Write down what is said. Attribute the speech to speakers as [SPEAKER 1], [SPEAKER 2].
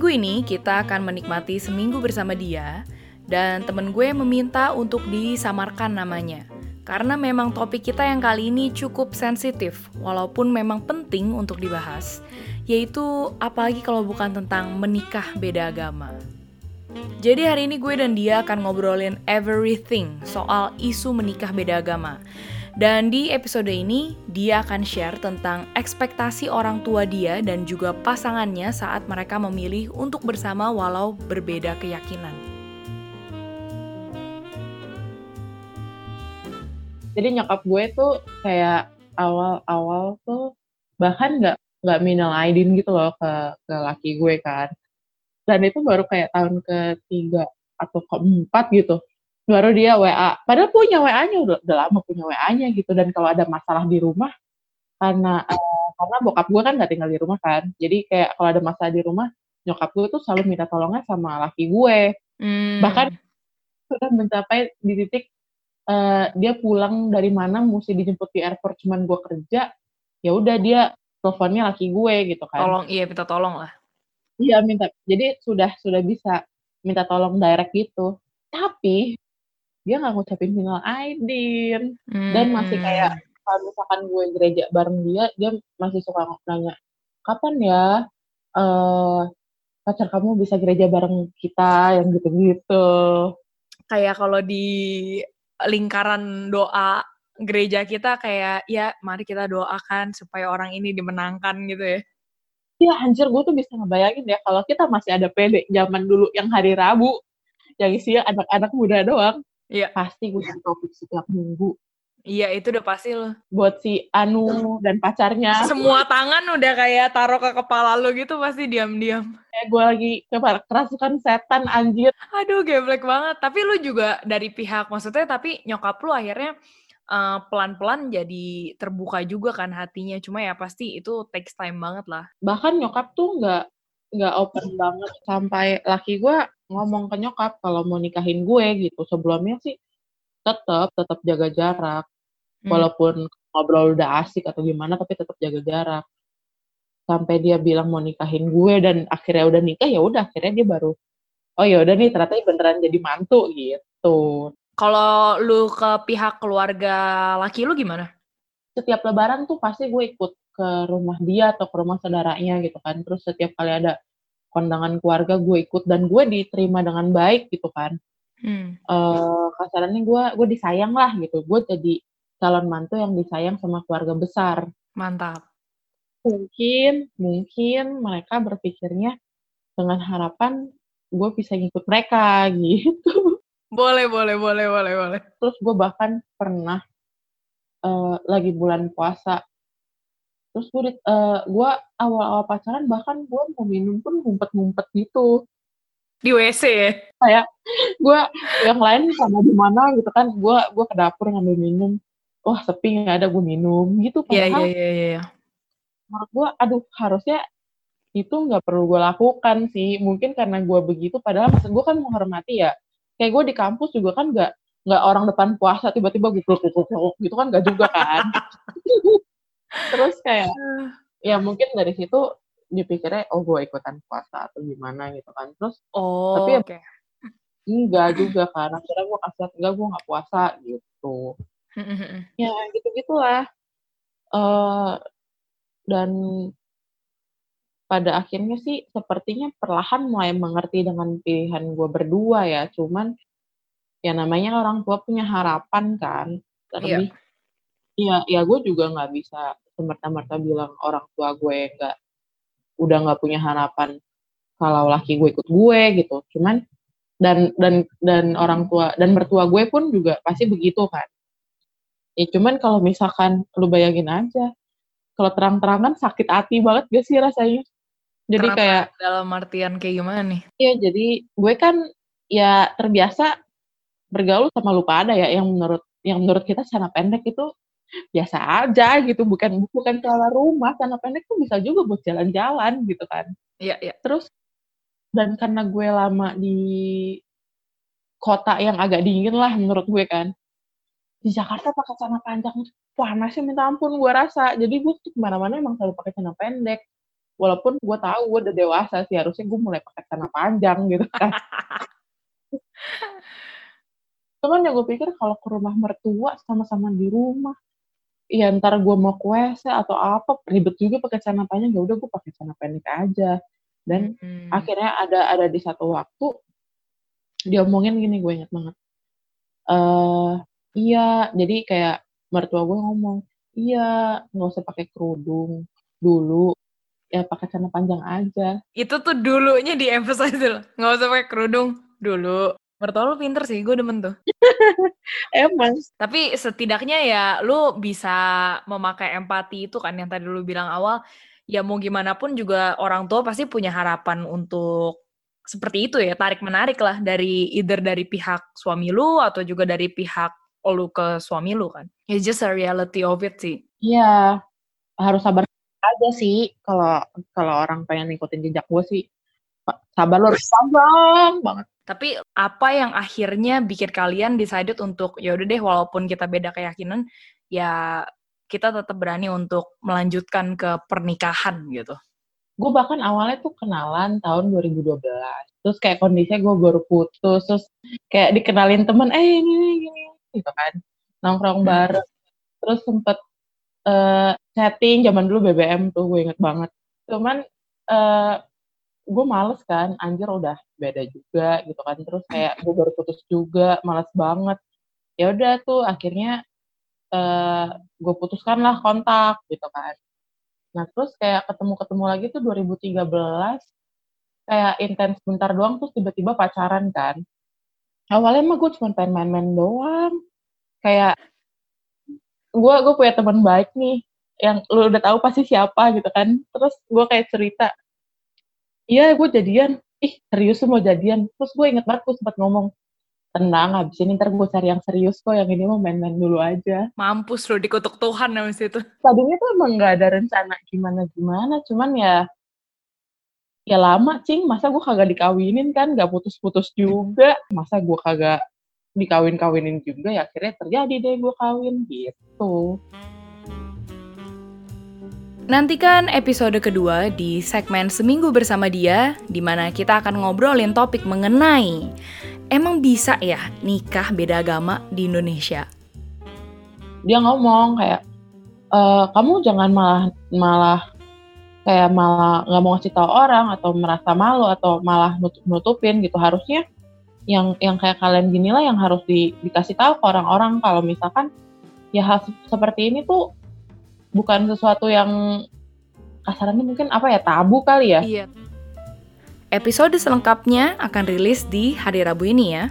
[SPEAKER 1] minggu ini kita akan menikmati seminggu bersama dia dan temen gue meminta untuk disamarkan namanya. Karena memang topik kita yang kali ini cukup sensitif, walaupun memang penting untuk dibahas, yaitu apalagi kalau bukan tentang menikah beda agama. Jadi hari ini gue dan dia akan ngobrolin everything soal isu menikah beda agama. Dan di episode ini, dia akan share tentang ekspektasi orang tua dia dan juga pasangannya saat mereka memilih untuk bersama walau berbeda keyakinan.
[SPEAKER 2] jadi nyokap gue tuh kayak awal-awal tuh bahkan nggak nggak minal aidin gitu loh ke ke laki gue kan dan itu baru kayak tahun ketiga atau keempat gitu baru dia WA padahal punya WA-nya udah, udah lama punya WA-nya gitu. Dan kalau ada masalah di rumah karena uh, karena bokap gue kan nggak tinggal di rumah kan. Jadi kayak kalau ada masalah di rumah nyokap gue tuh selalu minta tolongnya sama laki gue. Hmm. bahkan sudah mencapai di titik uh, dia pulang dari mana mesti dijemput di airport cuman gue kerja ya udah dia teleponnya laki gue gitu kan.
[SPEAKER 1] Tolong iya minta tolong lah.
[SPEAKER 2] Iya minta. Jadi sudah sudah bisa minta tolong direct gitu. Tapi dia nggak ngucapin final aidin hmm. dan masih kayak kalau misalkan gue gereja bareng dia dia masih suka nanya kapan ya uh, pacar kamu bisa gereja bareng kita yang gitu-gitu
[SPEAKER 1] kayak kalau di lingkaran doa gereja kita kayak ya mari kita doakan supaya orang ini dimenangkan gitu ya.
[SPEAKER 2] Iya anjir gue tuh bisa ngebayangin ya kalau kita masih ada PD zaman dulu yang hari Rabu yang isinya anak-anak muda doang. Iya. Pasti gue topik setiap minggu.
[SPEAKER 1] Iya itu udah pasti loh.
[SPEAKER 2] Buat si Anu dan pacarnya.
[SPEAKER 1] Semua tangan udah kayak taruh ke kepala lo gitu pasti diam-diam.
[SPEAKER 2] Kayak gue lagi kerasukan setan anjir.
[SPEAKER 1] Aduh geblek banget. Tapi lu juga dari pihak maksudnya tapi nyokap lu akhirnya uh, pelan-pelan jadi terbuka juga kan hatinya. Cuma ya pasti itu takes time banget lah.
[SPEAKER 2] Bahkan nyokap tuh nggak nggak open banget sampai laki gue ngomong ke nyokap kalau mau nikahin gue gitu. Sebelumnya sih tetap tetap jaga jarak. Hmm. walaupun ngobrol udah asik atau gimana tapi tetap jaga jarak. Sampai dia bilang mau nikahin gue dan akhirnya udah nikah ya udah akhirnya dia baru oh ya udah nih ternyata beneran jadi mantu gitu.
[SPEAKER 1] Kalau lu ke pihak keluarga laki lu gimana?
[SPEAKER 2] Setiap lebaran tuh pasti gue ikut ke rumah dia atau ke rumah saudaranya gitu kan. Terus setiap kali ada kondangan keluarga gue ikut dan gue diterima dengan baik gitu kan. Hmm. uh, kasarannya gue gue disayang lah gitu. Gue jadi calon mantu yang disayang sama keluarga besar.
[SPEAKER 1] Mantap.
[SPEAKER 2] Mungkin mungkin mereka berpikirnya dengan harapan gue bisa ngikut mereka gitu.
[SPEAKER 1] Boleh boleh boleh boleh boleh.
[SPEAKER 2] Terus gue bahkan pernah uh, lagi bulan puasa terus gue uh, gue awal-awal pacaran bahkan gue mau minum pun ngumpet-ngumpet gitu
[SPEAKER 1] di WC ya?
[SPEAKER 2] Kayak gue yang lain sama di mana gitu kan, gue gue ke dapur ngambil minum, wah sepi nggak ada gue minum gitu.
[SPEAKER 1] Iya iya iya. iya.
[SPEAKER 2] Menurut gue, aduh harusnya itu nggak perlu gue lakukan sih. Mungkin karena gue begitu, padahal maksud gue kan menghormati ya. Kayak gue di kampus juga kan nggak nggak orang depan puasa tiba-tiba gue gitu kan nggak juga kan. Terus kayak ya mungkin dari situ dipikirnya oh gue ikutan puasa atau gimana gitu kan. Terus
[SPEAKER 1] oh,
[SPEAKER 2] tapi
[SPEAKER 1] okay.
[SPEAKER 2] enggak juga karena akhirnya gue kasih enggak gue nggak puasa gitu. Ya gitu gitulah uh, dan pada akhirnya sih sepertinya perlahan mulai mengerti dengan pilihan gue berdua ya. Cuman ya namanya orang tua punya harapan kan terlebih yeah. Ya ya gue juga nggak bisa semerta-merta bilang orang tua gue nggak udah nggak punya harapan kalau laki gue ikut gue gitu. Cuman dan dan dan orang tua dan mertua gue pun juga pasti begitu kan. Ya cuman kalau misalkan lu bayangin aja kalau terang-terangan sakit hati banget gak sih rasanya?
[SPEAKER 1] Jadi Kenapa kayak dalam artian kayak gimana nih?
[SPEAKER 2] Iya jadi gue kan ya terbiasa bergaul sama lupa ada ya yang menurut yang menurut kita sana pendek itu biasa aja gitu bukan bukan keluar rumah karena pendek tuh bisa juga buat jalan-jalan gitu kan.
[SPEAKER 1] Iya iya.
[SPEAKER 2] Terus dan karena gue lama di kota yang agak dingin lah menurut gue kan di Jakarta pakai celana panjang panasnya minta ampun gue rasa. Jadi gue tuh ke mana-mana emang selalu pakai celana pendek. Walaupun gue tahu gue udah dewasa sih harusnya gue mulai pakai celana panjang gitu kan. Cuman yang gue pikir kalau ke rumah mertua sama-sama di rumah ya ntar gue mau WC atau apa ribet juga pakai celana panjang ya udah gue pakai celana pendek aja. Dan hmm. akhirnya ada ada di satu waktu diomongin gini gue inget banget. Eh uh, iya jadi kayak mertua gue ngomong iya nggak usah pakai kerudung dulu ya pakai celana panjang aja.
[SPEAKER 1] Itu tuh dulunya di emphasize loh nggak usah pakai kerudung dulu Mertua lu pinter sih, gue demen tuh.
[SPEAKER 2] Emang.
[SPEAKER 1] Tapi setidaknya ya lu bisa memakai empati itu kan yang tadi lu bilang awal. Ya mau gimana pun juga orang tua pasti punya harapan untuk seperti itu ya, tarik-menarik lah dari either dari pihak suami lu atau juga dari pihak lu ke suami lu kan. It's just a reality of it sih.
[SPEAKER 2] Iya, harus sabar aja sih kalau kalau orang pengen ngikutin jejak gue sih. Sabar lu harus sabar banget.
[SPEAKER 1] Tapi apa yang akhirnya bikin kalian decided untuk ya udah deh walaupun kita beda keyakinan ya kita tetap berani untuk melanjutkan ke pernikahan gitu.
[SPEAKER 2] Gue bahkan awalnya tuh kenalan tahun 2012. Terus kayak kondisinya gue baru putus, terus kayak dikenalin temen, eh ini, ini, ini, gitu kan. Nongkrong hmm. bareng. Terus sempet uh, chatting, zaman dulu BBM tuh, gue inget banget. Cuman uh, gue males kan anjir udah beda juga gitu kan terus kayak gue baru putus juga males banget. Ya udah tuh akhirnya uh, eh, gue putuskan lah kontak gitu kan. Nah terus kayak ketemu-ketemu lagi tuh 2013 kayak intens bentar doang terus tiba-tiba pacaran kan. Awalnya mah gue cuma pengen main-main doang. Kayak gue gue punya teman baik nih yang lu udah tahu pasti siapa gitu kan. Terus gue kayak cerita iya gue jadian. Ih serius lu mau jadian? Terus gue inget banget gue sempat ngomong tenang abis ini ntar gue cari yang serius kok yang ini mau main-main dulu aja.
[SPEAKER 1] Mampus lo dikutuk Tuhan abis itu.
[SPEAKER 2] Tadinya tuh emang gak ada rencana gimana-gimana cuman ya ya lama cing. Masa gue kagak dikawinin kan? Gak putus-putus juga. Masa gue kagak dikawin-kawinin juga ya akhirnya terjadi deh gue kawin gitu
[SPEAKER 1] Nantikan episode kedua di segmen Seminggu Bersama Dia, di mana kita akan ngobrolin topik mengenai emang bisa ya nikah beda agama di Indonesia?
[SPEAKER 2] Dia ngomong kayak, e, kamu jangan malah malah kayak malah nggak mau ngasih tahu orang atau merasa malu atau malah nutup nutupin gitu harusnya yang yang kayak kalian gini lah yang harus di, dikasih tahu ke orang-orang kalau misalkan ya hal seperti ini tuh bukan sesuatu yang kasarannya mungkin apa ya tabu kali ya.
[SPEAKER 1] Iya. Episode selengkapnya akan rilis di hari Rabu ini ya.